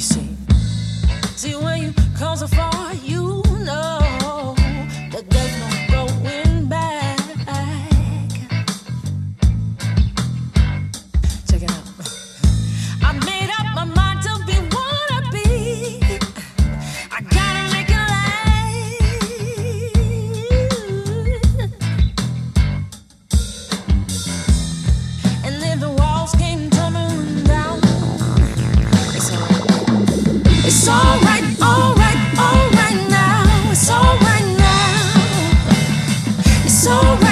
see. See, when you cause a fall. It's alright,